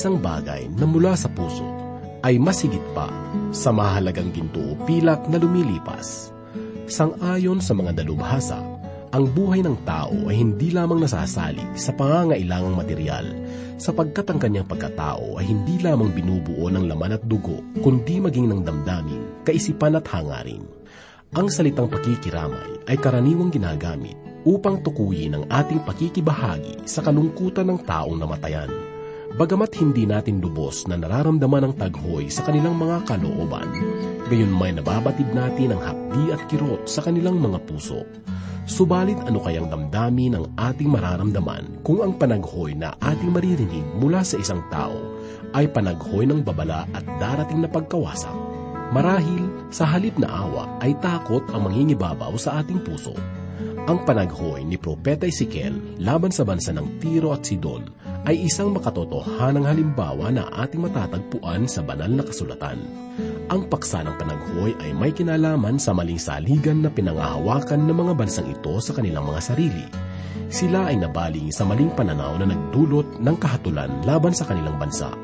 isang bagay na mula sa puso ay masigit pa sa mahalagang ginto o pilak na lumilipas. Sang-ayon sa mga dalubhasa, ang buhay ng tao ay hindi lamang nasasalig sa pangangailangang material, sapagkat ang kanyang pagkatao ay hindi lamang binubuo ng laman at dugo, kundi maging ng damdamin, kaisipan at hangarin. Ang salitang pakikiramay ay karaniwang ginagamit upang tukuyin ang ating pakikibahagi sa kalungkutan ng taong namatayan Bagamat hindi natin lubos na nararamdaman ang taghoy sa kanilang mga kalooban, gayon may nababatid natin ang hapdi at kirot sa kanilang mga puso. Subalit ano kayang damdamin ng ating mararamdaman kung ang panaghoy na ating maririnig mula sa isang tao ay panaghoy ng babala at darating na pagkawasak? Marahil, sa halip na awa ay takot ang mangingibabaw sa ating puso. Ang panaghoy ni Propeta Ezekiel laban sa bansa ng Tiro at Sidon ay isang makatotohanang halimbawa na ating matatagpuan sa banal na kasulatan. Ang paksa ng panaghoy ay may kinalaman sa maling saligan na pinangahawakan ng mga bansang ito sa kanilang mga sarili. Sila ay nabaling sa maling pananaw na nagdulot ng kahatulan laban sa kanilang bansa.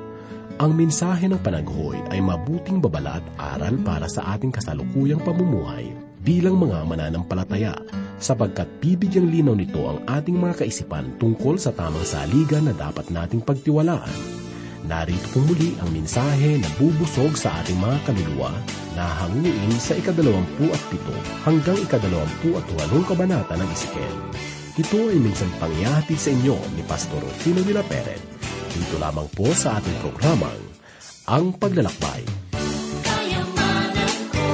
Ang mensahe ng panaghoy ay mabuting babala at aral para sa ating kasalukuyang pamumuhay bilang mga mananampalataya sapagkat bibigyang linaw nito ang ating mga kaisipan tungkol sa tamang saligan na dapat nating pagtiwalaan. Narito po muli ang mensahe na bubusog sa ating mga kaluluwa na hanguin sa ikadalawampu at pito hanggang ikadalawampu at walong kabanata ng Isikel. Ito ay minsan pangyahatid sa inyo ni Pastor Rufino de la Peret. Dito lamang po sa ating programang Ang Paglalakbay. Kayamanan ko,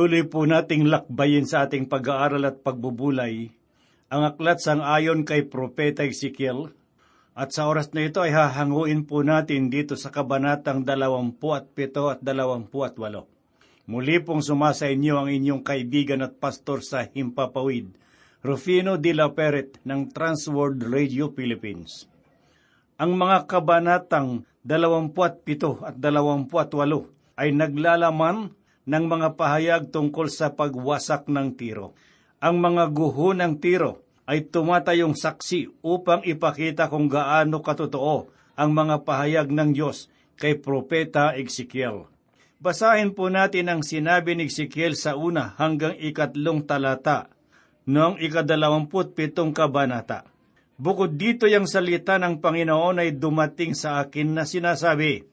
Patuloy po nating lakbayin sa ating pag-aaral at pagbubulay ang aklat sang ayon kay Propeta Ezekiel at sa oras na ito ay hahanguin po natin dito sa kabanatang 27 at 28. Muli pong sumasa inyo ang inyong kaibigan at pastor sa Himpapawid, Rufino de la Peret ng Transworld Radio Philippines. Ang mga kabanatang 27 at 28 ay naglalaman ng mga pahayag tungkol sa pagwasak ng tiro. Ang mga guho ng tiro ay tumatayong saksi upang ipakita kung gaano katotoo ang mga pahayag ng Diyos kay Propeta Ezekiel. Basahin po natin ang sinabi ni Ezekiel sa una hanggang ikatlong talata noong ikadalawamput pitong kabanata. Bukod dito yung salita ng Panginoon ay dumating sa akin na sinasabi,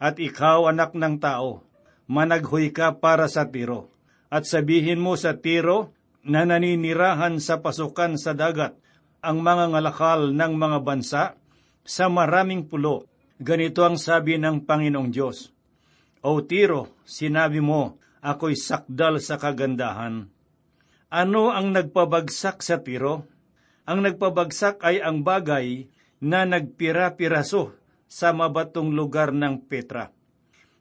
At ikaw anak ng tao, managhoy ka para sa tiro, at sabihin mo sa tiro na naninirahan sa pasukan sa dagat ang mga ngalakal ng mga bansa sa maraming pulo. Ganito ang sabi ng Panginoong Diyos, O tiro, sinabi mo, ako'y sakdal sa kagandahan. Ano ang nagpabagsak sa tiro? Ang nagpabagsak ay ang bagay na nagpira-piraso sa mabatong lugar ng Petra.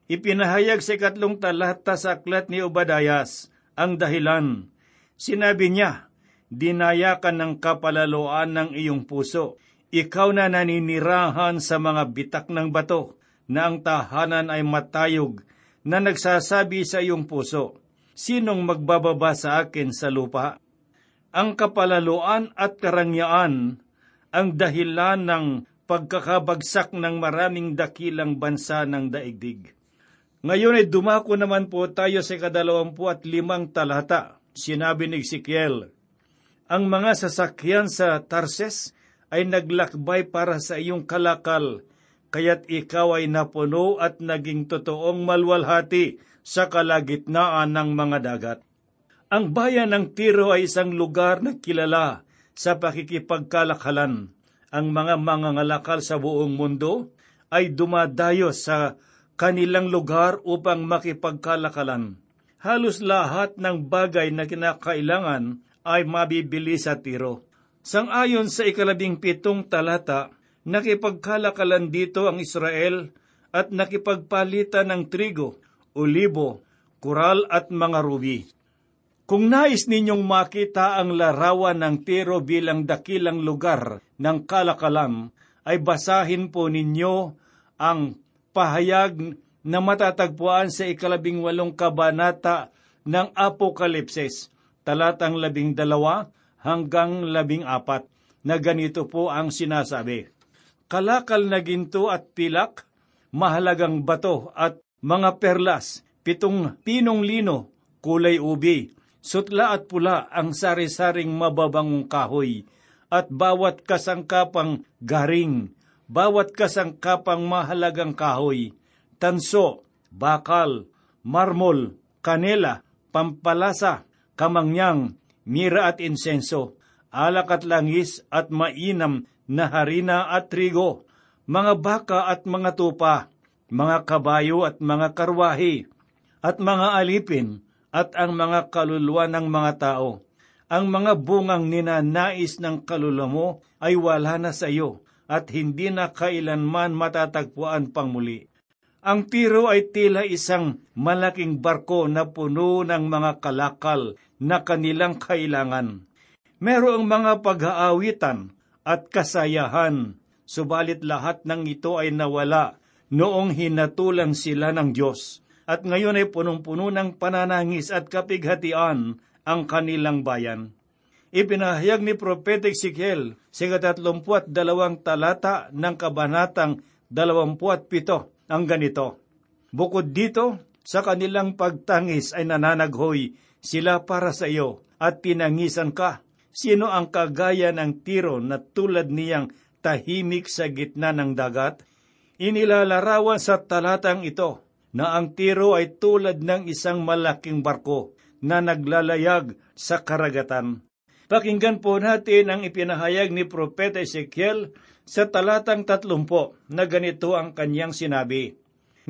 Ipinahayag sa ikatlong talata sa aklat ni Obadayas ang dahilan. Sinabi niya, dinayakan ng kapalaluan ng iyong puso. Ikaw na naninirahan sa mga bitak ng bato, na ang tahanan ay matayog, na nagsasabi sa iyong puso, Sinong magbababa sa akin sa lupa? Ang kapalaluan at karangyaan ang dahilan ng pagkakabagsak ng maraming dakilang bansa ng daigdig. Ngayon ay dumako naman po tayo sa kadalawampu at limang talata. Sinabi ni Ezekiel, Ang mga sasakyan sa Tarses ay naglakbay para sa iyong kalakal, kaya't ikaw ay napuno at naging totoong malwalhati sa kalagitnaan ng mga dagat. Ang bayan ng Tiro ay isang lugar na kilala sa pakikipagkalakalan. Ang mga mangangalakal sa buong mundo ay dumadayo sa kanilang lugar upang makipagkalakalan. Halos lahat ng bagay na kinakailangan ay mabibili sa Tiro. Sangayon sa ikalabing pitong talata, nakipagkalakalan dito ang Israel at nakipagpalitan ng trigo, olibo, kural at mga rubi. Kung nais ninyong makita ang larawan ng Tiro bilang dakilang lugar ng kalakalam, ay basahin po ninyo ang pahayag na matatagpuan sa ikalabing walong kabanata ng Apokalipsis, talatang labing dalawa hanggang labing apat, na ganito po ang sinasabi. Kalakal na ginto at pilak, mahalagang bato at mga perlas, pitong pinong lino, kulay ubi, sutla at pula ang sari-saring mababangong kahoy, at bawat kasangkapang garing, bawat kasangkapang mahalagang kahoy, tanso, bakal, marmol, kanela, pampalasa, kamangyang, mira at insenso, alak at langis at mainam na harina at trigo, mga baka at mga tupa, mga kabayo at mga karwahi, at mga alipin, at ang mga kaluluwa ng mga tao. Ang mga bungang ninanais ng kaluluwa mo ay wala na sa iyo, at hindi na kailanman matatagpuan pang muli. Ang tiro ay tila isang malaking barko na puno ng mga kalakal na kanilang kailangan. Merong mga pag-aawitan at kasayahan, subalit lahat ng ito ay nawala noong hinatulan sila ng Diyos. At ngayon ay punong-puno ng pananangis at kapighatian ang kanilang bayan. Ipinahayag ni Propeta Ezekiel sa katatlumput dalawang talata ng kabanatang dalawamput pito ang ganito. Bukod dito, sa kanilang pagtangis ay nananaghoy sila para sa iyo at tinangisan ka. Sino ang kagaya ng tiro na tulad niyang tahimik sa gitna ng dagat? Inilalarawan sa talatang ito na ang tiro ay tulad ng isang malaking barko na naglalayag sa karagatan. Pakinggan po natin ang ipinahayag ni Propeta Ezekiel sa talatang tatlumpo na ganito ang kanyang sinabi.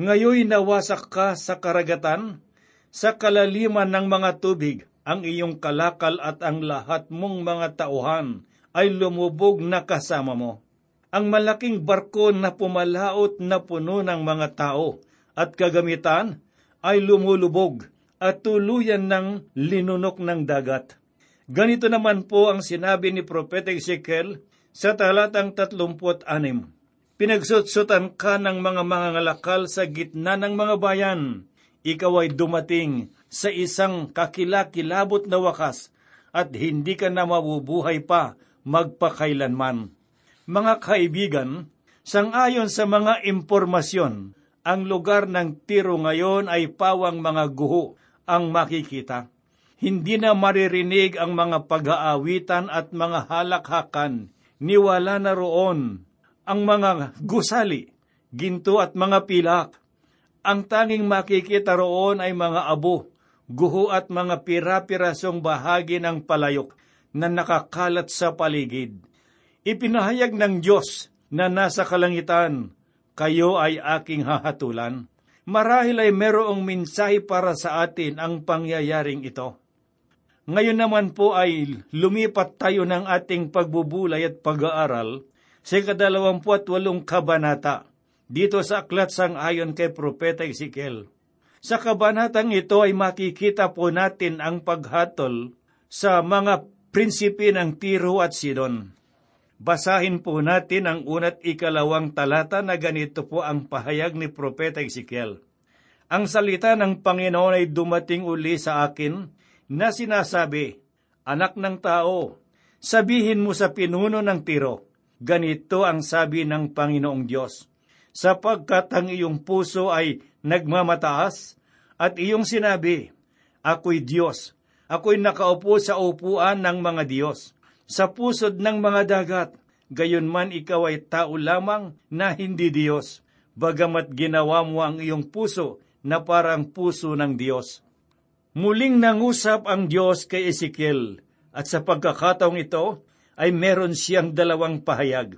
Ngayoy nawasak ka sa karagatan, sa kalaliman ng mga tubig, ang iyong kalakal at ang lahat mong mga tauhan ay lumubog na kasama mo. Ang malaking barko na pumalaot na puno ng mga tao at kagamitan ay lumulubog at tuluyan ng linunok ng dagat. Ganito naman po ang sinabi ni Propeta Ezekiel sa talatang 36. Pinagsutsutan ka ng mga mangangalakal sa gitna ng mga bayan. Ikaw ay dumating sa isang kakilakilabot na wakas at hindi ka na mabubuhay pa magpakailanman. Mga kaibigan, sangayon sa mga impormasyon, ang lugar ng tiro ngayon ay pawang mga guho ang makikita. Hindi na maririnig ang mga pag-aawitan at mga halakhakan, niwala na roon ang mga gusali, ginto at mga pilak. Ang tanging makikita roon ay mga abo, guho at mga pira-pirasong bahagi ng palayok na nakakalat sa paligid. Ipinahayag ng Diyos na nasa kalangitan, kayo ay aking hahatulan. Marahil ay merong mensahe para sa atin ang pangyayaring ito. Ngayon naman po ay lumipat tayo ng ating pagbubulay at pag-aaral sa kadalawampuat walong kabanata dito sa aklat sang ayon kay Propeta Ezekiel. Sa kabanatang ito ay makikita po natin ang paghatol sa mga prinsipe ng Tiro at Sidon. Basahin po natin ang unat ikalawang talata na ganito po ang pahayag ni Propeta Ezekiel. Ang salita ng Panginoon ay dumating uli sa akin na sinasabi, Anak ng tao, sabihin mo sa pinuno ng Tiro, ganito ang sabi ng Panginoong Diyos, sapagkat ang iyong puso ay nagmamataas at iyong sinabi, Ako'y Diyos, ako'y nakaupo sa upuan ng mga Diyos, sa pusod ng mga dagat, gayon man ikaw ay tao lamang na hindi Diyos, bagamat ginawa mo ang iyong puso na parang puso ng Diyos. Muling nangusap ang Diyos kay Ezekiel, at sa pagkakataong ito ay meron siyang dalawang pahayag.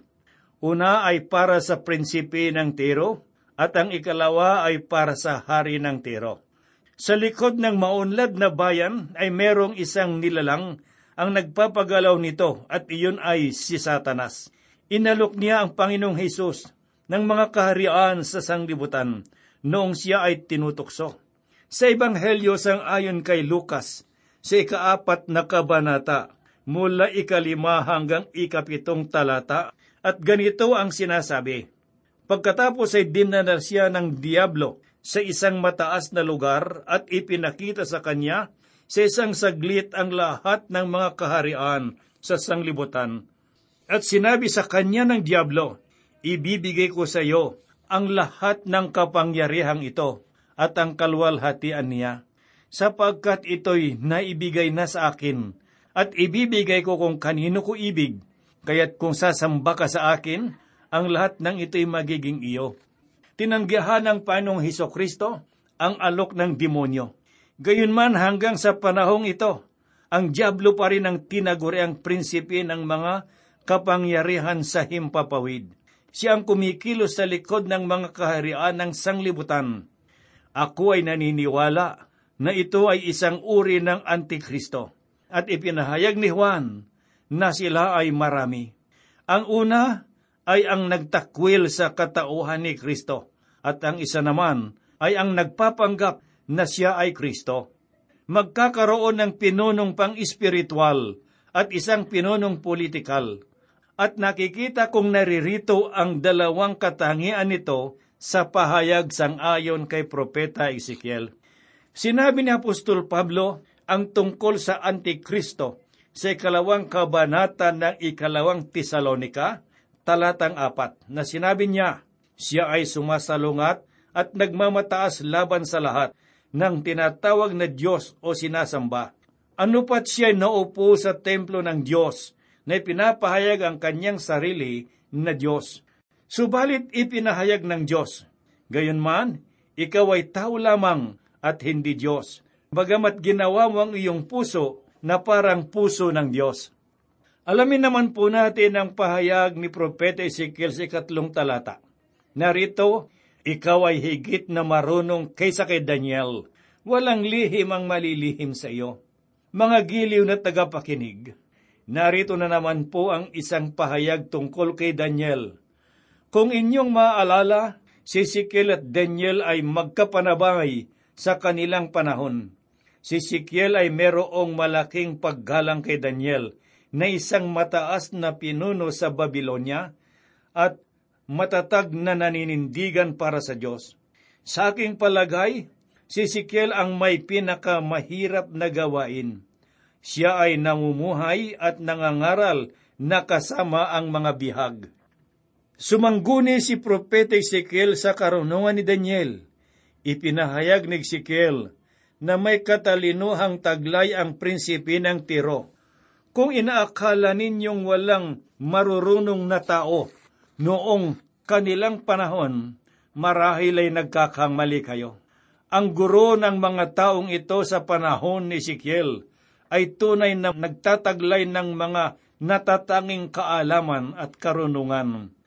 Una ay para sa prinsipe ng Tiro, at ang ikalawa ay para sa hari ng Tiro. Sa likod ng maunlad na bayan ay merong isang nilalang ang nagpapagalaw nito at iyon ay si Satanas. Inalok niya ang Panginoong Hesus ng mga kaharian sa sanglibutan noong siya ay tinutukso. Sa Ebanghelyo sang ayon kay Lucas, sa ikaapat na kabanata, mula ikalima hanggang ikapitong talata, at ganito ang sinasabi. Pagkatapos ay dinanar siya ng Diablo sa isang mataas na lugar at ipinakita sa kanya sa isang saglit ang lahat ng mga kaharian sa sanglibutan. At sinabi sa kanya ng Diablo, Ibibigay ko sa iyo ang lahat ng kapangyarihang ito at ang kalwalhatian niya, sapagkat ito'y naibigay na sa akin, at ibibigay ko kung kanino ko ibig, kaya't kung sasamba ka sa akin, ang lahat ng ito'y magiging iyo. Tinanggihan ng Panginoong Heso Kristo ang alok ng demonyo. Gayunman hanggang sa panahong ito, ang Diablo pa rin ang tinaguri ang prinsipe ng mga kapangyarihan sa himpapawid. Siya ang kumikilos sa likod ng mga kaharian ng sanglibutan. Ako ay naniniwala na ito ay isang uri ng Antikristo at ipinahayag ni Juan na sila ay marami. Ang una ay ang nagtakwil sa katauhan ni Kristo at ang isa naman ay ang nagpapanggap na siya ay Kristo. Magkakaroon ng pinunong pang-espiritual at isang pinunong politikal at nakikita kong naririto ang dalawang katangian nito sa pahayag sang ayon kay Propeta Ezekiel. Sinabi ni Apostol Pablo ang tungkol sa Antikristo sa ikalawang kabanata ng ikalawang Tesalonika, talatang apat, na sinabi niya, siya ay sumasalungat at nagmamataas laban sa lahat ng tinatawag na Diyos o sinasamba. Ano pat siya naupo sa templo ng Diyos na ipinapahayag ang kanyang sarili na Diyos. Subalit ipinahayag ng Diyos. Gayunman, ikaw ay tao lamang at hindi Diyos, bagamat ginawa mo ang iyong puso na parang puso ng Diyos. Alamin naman po natin ang pahayag ni Propeta Ezekiel sa ikatlong talata. Narito, ikaw ay higit na marunong kaysa kay Daniel. Walang lihim ang malilihim sa iyo. Mga giliw na tagapakinig, narito na naman po ang isang pahayag tungkol kay Daniel. Kung inyong maalala, si Ezekiel at Daniel ay magkapanabay sa kanilang panahon. Si Ezekiel ay merong malaking paggalang kay Daniel na isang mataas na pinuno sa Babylonia at matatag na naninindigan para sa Diyos. Sa aking palagay, si Ezekiel ang may pinakamahirap na gawain. Siya ay namumuhay at nangangaral na kasama ang mga bihag. Sumangguni si Propeta Ezekiel sa karunungan ni Daniel. Ipinahayag ni Ezekiel na may katalinuhang taglay ang prinsipe ng Tiro. Kung inaakala ninyong walang marurunong na tao noong kanilang panahon, marahil ay nagkakamali kayo. Ang guro ng mga taong ito sa panahon ni Ezekiel ay tunay na nagtataglay ng mga natatanging kaalaman at karunungan.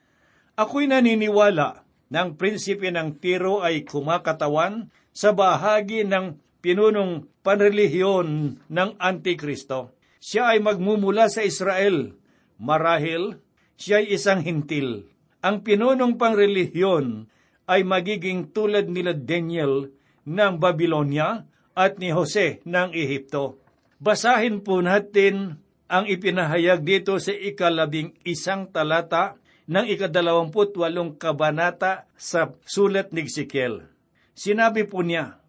Ako'y naniniwala na ang prinsipe ng Tiro ay kumakatawan sa bahagi ng pinunong panrelihiyon ng Antikristo. Siya ay magmumula sa Israel. Marahil, siya ay isang hintil. Ang pinunong pangrelihiyon ay magiging tulad nila Daniel ng Babylonia at ni Jose ng Ehipto. Basahin po natin ang ipinahayag dito sa ikalabing isang talata ng ikadalawamput walong kabanata sa sulat ni Ezekiel. Sinabi po niya,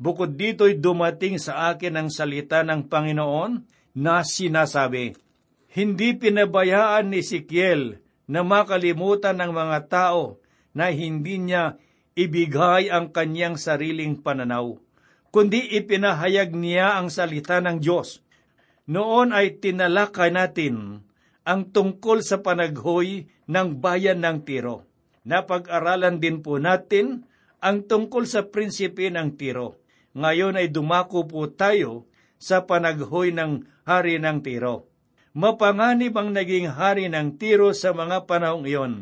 Bukod dito'y dumating sa akin ang salita ng Panginoon na sinasabi, Hindi pinabayaan ni Ezekiel na makalimutan ng mga tao na hindi niya ibigay ang kanyang sariling pananaw, kundi ipinahayag niya ang salita ng Diyos. Noon ay tinalakay natin ang tungkol sa panaghoy ng bayan ng Tiro. Napag-aralan din po natin ang tungkol sa prinsipe ng Tiro. Ngayon ay dumako po tayo sa panaghoy ng hari ng Tiro. Mapanganib ang naging hari ng Tiro sa mga panahong iyon.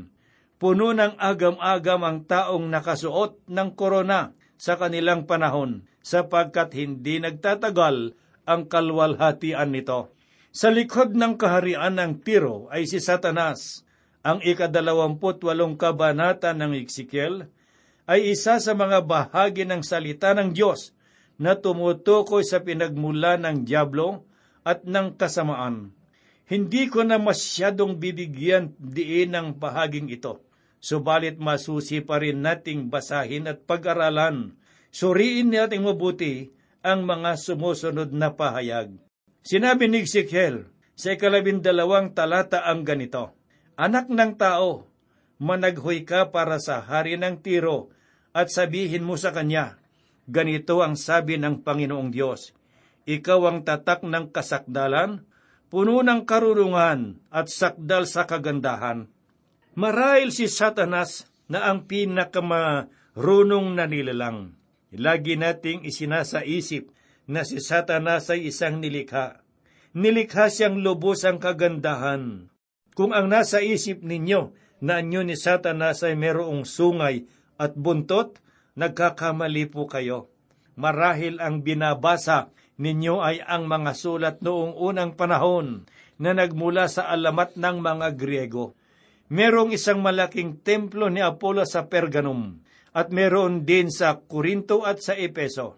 Puno ng agam-agam ang taong nakasuot ng korona sa kanilang panahon sapagkat hindi nagtatagal ang kalwalhatian nito. Sa likod ng kaharian ng Tiro ay si Satanas. Ang ikadalawamput walong kabanata ng Ezekiel ay isa sa mga bahagi ng salita ng Diyos na tumutukoy sa pinagmula ng Diablo at ng kasamaan. Hindi ko na masyadong bibigyan diin ng bahaging ito. Subalit masusi pa rin nating basahin at pag-aralan. Suriin nating mabuti ang mga sumusunod na pahayag. Sinabi ni Ezekiel sa ikalabindalawang talata ang ganito, Anak ng tao, managhoy ka para sa hari ng Tiro at sabihin mo sa kanya, Ganito ang sabi ng Panginoong Diyos, Ikaw ang tatak ng kasakdalan, puno ng karurungan at sakdal sa kagandahan. Marahil si Satanas na ang pinakamarunong na nilalang. Lagi nating isinasaisip na si Satanas ay isang nilikha. Nilikha siyang lubos ang kagandahan. Kung ang nasa isip ninyo na anyo ni Satanas ay merong sungay at buntot, nagkakamali po kayo. Marahil ang binabasa ninyo ay ang mga sulat noong unang panahon na nagmula sa alamat ng mga Griego. Merong isang malaking templo ni Apollo sa Pergamum at meron din sa Korinto at sa Epeso.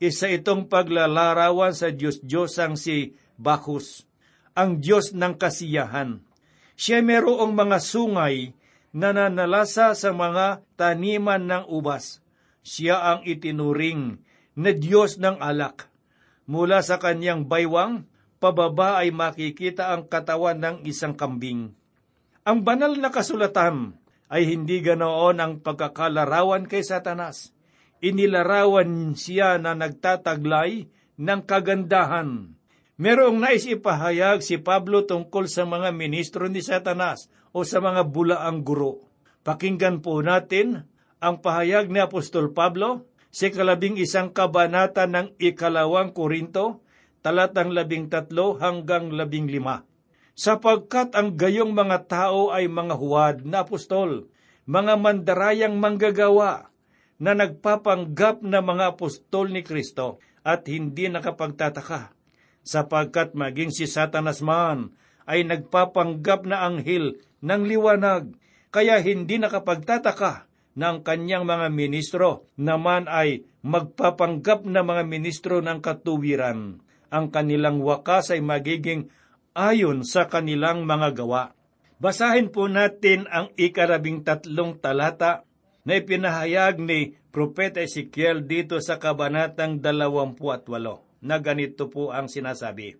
Isa itong paglalarawan sa Diyos-Diyosang si Bacchus, ang Diyos ng kasiyahan. Siya merong mga sungay na nanalasa sa mga taniman ng ubas. Siya ang itinuring na Diyos ng alak. Mula sa kanyang baywang, pababa ay makikita ang katawan ng isang kambing. Ang banal na kasulatan ay hindi ganoon ang pagkakalarawan kay Satanas. Inilarawan siya na nagtataglay ng kagandahan. Merong nais ipahayag si Pablo tungkol sa mga ministro ni Satanas o sa mga bulaang guro. Pakinggan po natin ang pahayag ni Apostol Pablo sa kalabing isang kabanata ng ikalawang Korinto, talatang labing tatlo hanggang labing lima. Sapagkat ang gayong mga tao ay mga huwad na apostol, mga mandarayang manggagawa, na nagpapanggap na mga apostol ni Kristo at hindi nakapagtataka, sapagkat maging si Satanas man ay nagpapanggap na anghel ng liwanag, kaya hindi nakapagtataka na ang kanyang mga ministro naman ay magpapanggap na mga ministro ng katuwiran. Ang kanilang wakas ay magiging ayon sa kanilang mga gawa. Basahin po natin ang ikarabing tatlong talata na ipinahayag ni Propeta Ezekiel dito sa kabanatang 28 na ganito po ang sinasabi.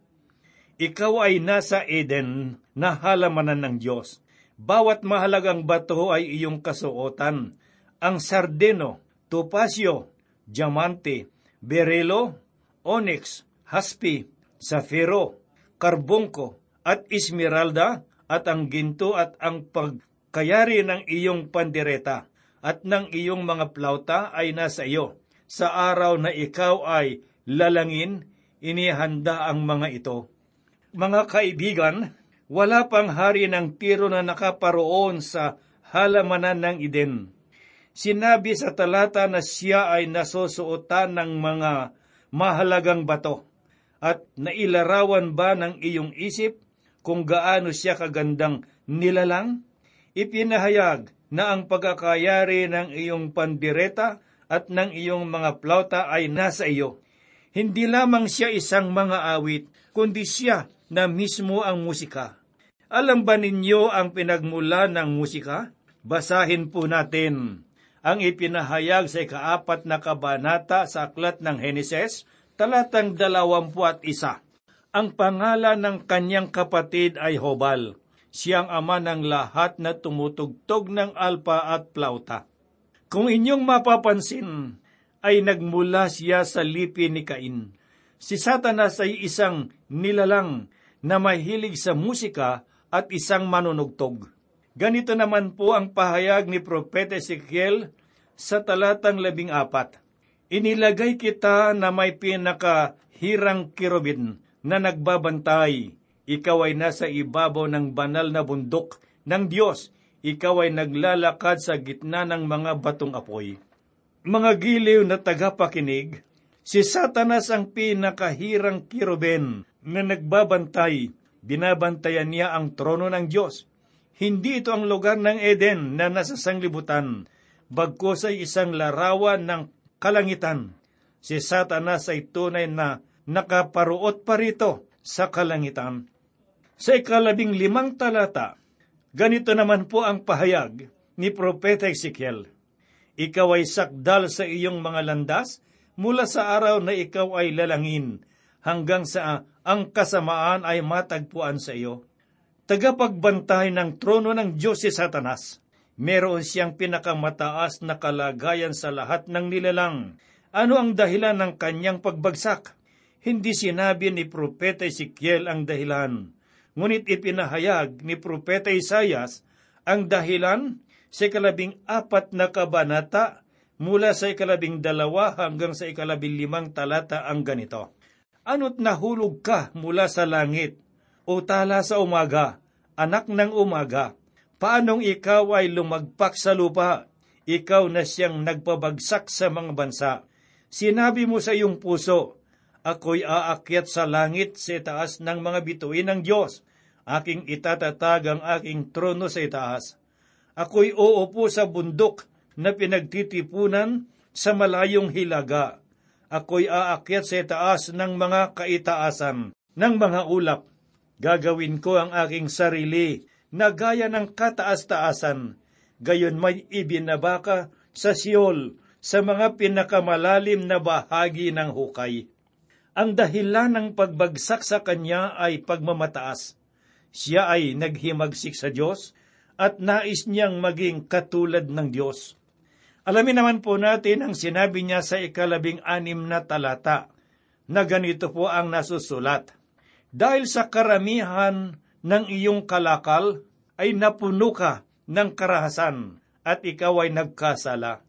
Ikaw ay nasa Eden na halamanan ng Diyos. Bawat mahalagang bato ay iyong kasuotan. Ang sardeno, topasyo, diamante, berelo, onyx, haspi, safiro, karbungko, at esmeralda, at ang ginto at ang pagkayari ng iyong pandireta at ng iyong mga plauta ay nasa iyo. Sa araw na ikaw ay lalangin, inihanda ang mga ito. Mga kaibigan, wala pang hari ng tiro na nakaparoon sa halamanan ng Eden. Sinabi sa talata na siya ay nasusuotan ng mga mahalagang bato. At nailarawan ba ng iyong isip kung gaano siya kagandang nilalang? Ipinahayag na ang pagkakayari ng iyong pandireta at ng iyong mga plauta ay nasa iyo. Hindi lamang siya isang mga awit, kundi siya na mismo ang musika. Alam ba ninyo ang pinagmula ng musika? Basahin po natin ang ipinahayag sa ikaapat na kabanata sa aklat ng Heneses, talatang dalawampu at isa. Ang pangalan ng kanyang kapatid ay Hobal. Siyang ama ng lahat na tumutugtog ng alpa at plauta. Kung inyong mapapansin, ay nagmula siya sa lipi ni Cain. Si Satanas ay isang nilalang na mahilig sa musika at isang manunugtog. Ganito naman po ang pahayag ni Propeta Ezekiel sa talatang labing apat. Inilagay kita na may pinakahirang kirubin na nagbabantay. Ikaw ay nasa ibabaw ng banal na bundok ng Diyos. Ikaw ay naglalakad sa gitna ng mga batong apoy mga giliw na tagapakinig, si Satanas ang pinakahirang kiruben na nagbabantay. Binabantayan niya ang trono ng Diyos. Hindi ito ang lugar ng Eden na nasa sanglibutan, bagkos ay isang larawan ng kalangitan. Si Satanas ay tunay na nakaparuot pa rito sa kalangitan. Sa ikalabing limang talata, ganito naman po ang pahayag ni Propeta Ezekiel. Ikaw ay sakdal sa iyong mga landas mula sa araw na ikaw ay lalangin hanggang sa ang kasamaan ay matagpuan sa iyo. Tagapagbantay ng trono ng Diyos si Satanas. Meron siyang pinakamataas na kalagayan sa lahat ng nilalang. Ano ang dahilan ng kanyang pagbagsak? Hindi sinabi ni Propeta Ezekiel ang dahilan. Ngunit ipinahayag ni Propeta Isayas ang dahilan sa ikalabing apat na kabanata mula sa ikalabing dalawa hanggang sa ikalabing limang talata ang ganito. Ano't nahulog ka mula sa langit, o tala sa umaga, anak ng umaga, paanong ikaw ay lumagpak sa lupa, ikaw na siyang nagpabagsak sa mga bansa. Sinabi mo sa iyong puso, ako'y aakyat sa langit sa itaas ng mga bituin ng Diyos, aking itatatag ang aking trono sa itaas ako'y uupo sa bundok na pinagtitipunan sa malayong hilaga. Ako'y aakyat sa taas ng mga kaitaasan ng mga ulap. Gagawin ko ang aking sarili na gaya ng kataas-taasan. Gayon may ibinabaka sa Siol sa mga pinakamalalim na bahagi ng hukay. Ang dahilan ng pagbagsak sa kanya ay pagmamataas. Siya ay naghimagsik sa Diyos at nais niyang maging katulad ng Diyos. Alamin naman po natin ang sinabi niya sa ikalabing anim na talata, na ganito po ang nasusulat. Dahil sa karamihan ng iyong kalakal, ay napuno ka ng karahasan, at ikaw ay nagkasala.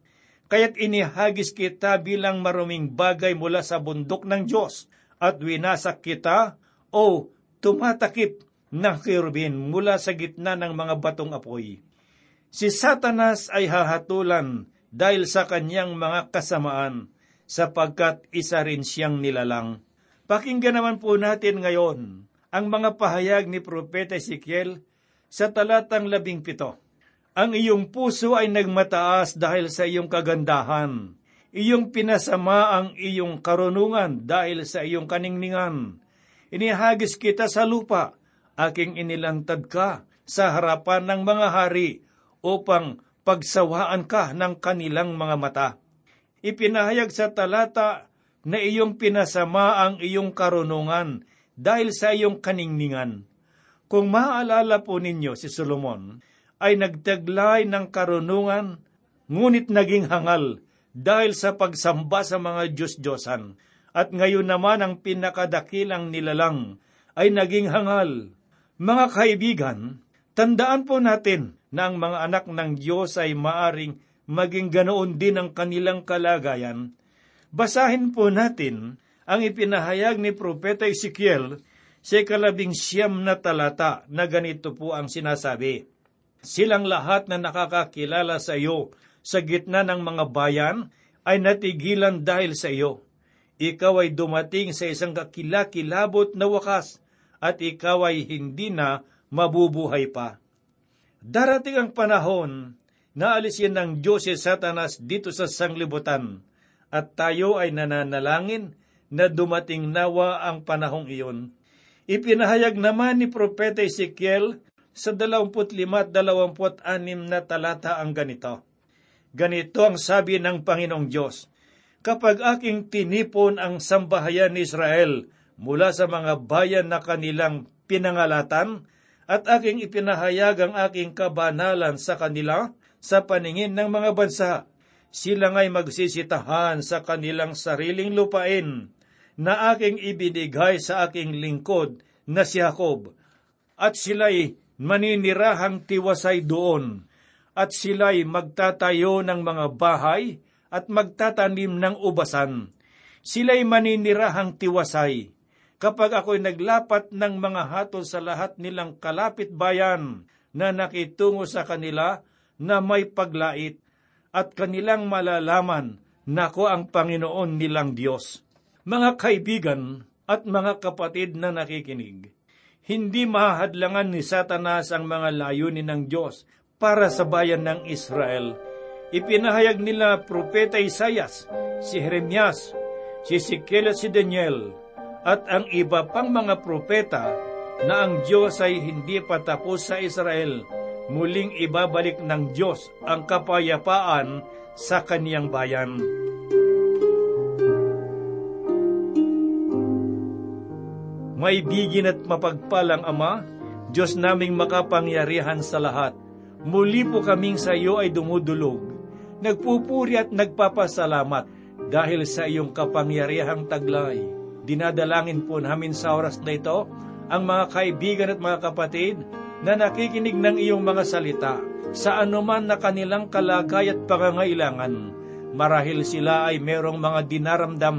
Kaya't inihagis kita bilang maruming bagay mula sa bundok ng Diyos, at winasak kita o tumatakip ng kirubin mula sa gitna ng mga batong apoy. Si Satanas ay hahatulan dahil sa kanyang mga kasamaan, sapagkat isa rin siyang nilalang. Pakinggan naman po natin ngayon ang mga pahayag ni Propeta Ezekiel sa talatang labing pito. Ang iyong puso ay nagmataas dahil sa iyong kagandahan. Iyong pinasama ang iyong karunungan dahil sa iyong kaningningan. Inihagis kita sa lupa aking inilantad ka sa harapan ng mga hari upang pagsawaan ka ng kanilang mga mata. Ipinahayag sa talata na iyong pinasama ang iyong karunungan dahil sa iyong kaningningan. Kung maaalala po ninyo si Solomon, ay nagtaglay ng karunungan, ngunit naging hangal dahil sa pagsamba sa mga Diyos-Diyosan. At ngayon naman ang pinakadakilang nilalang ay naging hangal mga kaibigan, tandaan po natin na ang mga anak ng Diyos ay maaring maging ganoon din ang kanilang kalagayan. Basahin po natin ang ipinahayag ni Propeta Ezekiel sa ikalabing siyam na talata na ganito po ang sinasabi. Silang lahat na nakakakilala sa iyo sa gitna ng mga bayan ay natigilan dahil sa iyo. Ikaw ay dumating sa isang kakilakilabot na wakas at ikaw ay hindi na mabubuhay pa. Darating ang panahon na alisin ng Diyos si Satanas dito sa sanglibutan at tayo ay nananalangin na dumating nawa ang panahong iyon. Ipinahayag naman ni Propeta Ezekiel sa 25 at 26 na talata ang ganito. Ganito ang sabi ng Panginoong Diyos, Kapag aking tinipon ang sambahayan ni Israel mula sa mga bayan na kanilang pinangalatan, at aking ipinahayag ang aking kabanalan sa kanila sa paningin ng mga bansa, sila nga'y magsisitahan sa kanilang sariling lupain na aking ibinigay sa aking lingkod na si Jacob, at sila'y maninirahang tiwasay doon, at sila'y magtatayo ng mga bahay at magtatanim ng ubasan. Sila'y maninirahang tiwasay. Kapag ako'y naglapat ng mga hatol sa lahat nilang kalapit bayan na nakitungo sa kanila na may paglait, at kanilang malalaman na ako ang Panginoon nilang Diyos. Mga kaibigan at mga kapatid na nakikinig, hindi mahadlangan ni Satanas ang mga layunin ng Diyos para sa bayan ng Israel. Ipinahayag nila Propeta Isayas, si Jeremias, si Ezekiel at si Daniel, at ang iba pang mga propeta na ang Diyos ay hindi patapos sa Israel muling ibabalik ng Diyos ang kapayapaan sa kaniyang bayan. May bigin at mapagpalang Ama, Diyos naming makapangyarihan sa lahat. Muli po kaming sa iyo ay dumudulog. Nagpupuri at nagpapasalamat dahil sa iyong kapangyarihang taglay. Dinadalangin po namin sa oras na ito ang mga kaibigan at mga kapatid na nakikinig ng iyong mga salita sa anuman na kanilang kalagay at pangangailangan. Marahil sila ay merong mga dinaramdam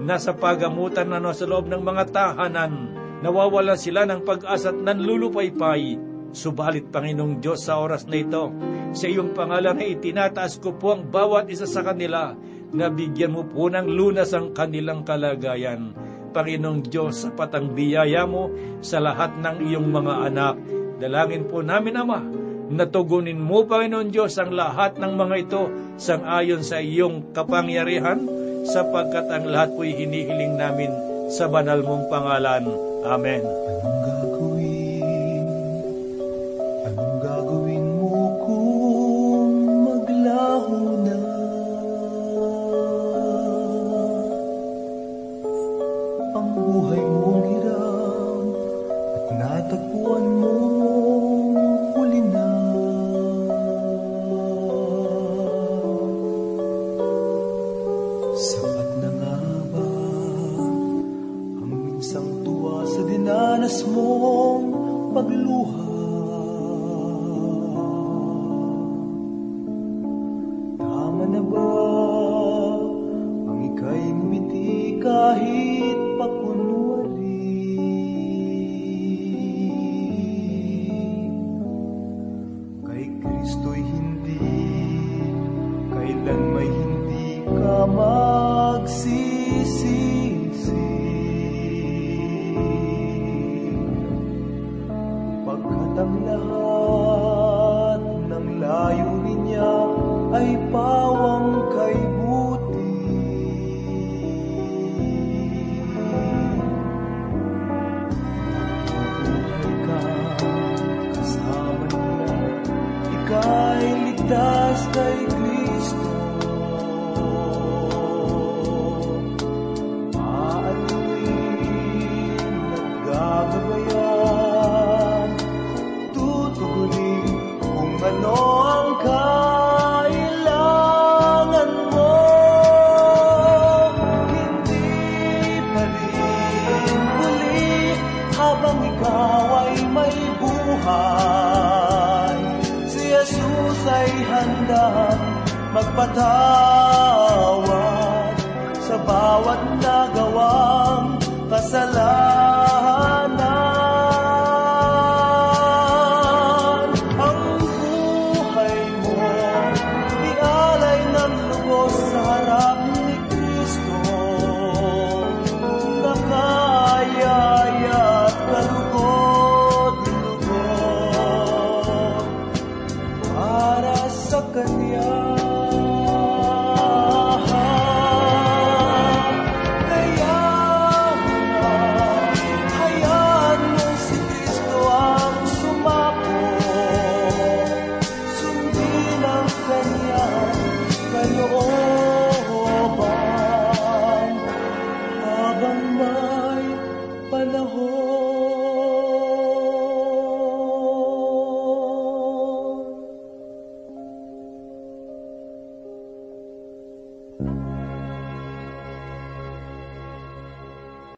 na sa pagamutan na sa loob ng mga tahanan, nawawala sila ng pag-asa at nanlulupaypay. Subalit, Panginoong Diyos, sa oras na ito, sa iyong pangalan ay itinataas ko po ang bawat isa sa kanila na bigyan mo po ng lunas ang kanilang kalagayan. Panginoong Diyos, sapat ang biyaya mo sa lahat ng iyong mga anak. Dalangin po namin, Ama, natugunin mo, Panginoon Diyos, ang lahat ng mga ito sang ayon sa iyong kapangyarihan, sapagkat ang lahat po'y hinihiling namin sa banal mong pangalan. Amen.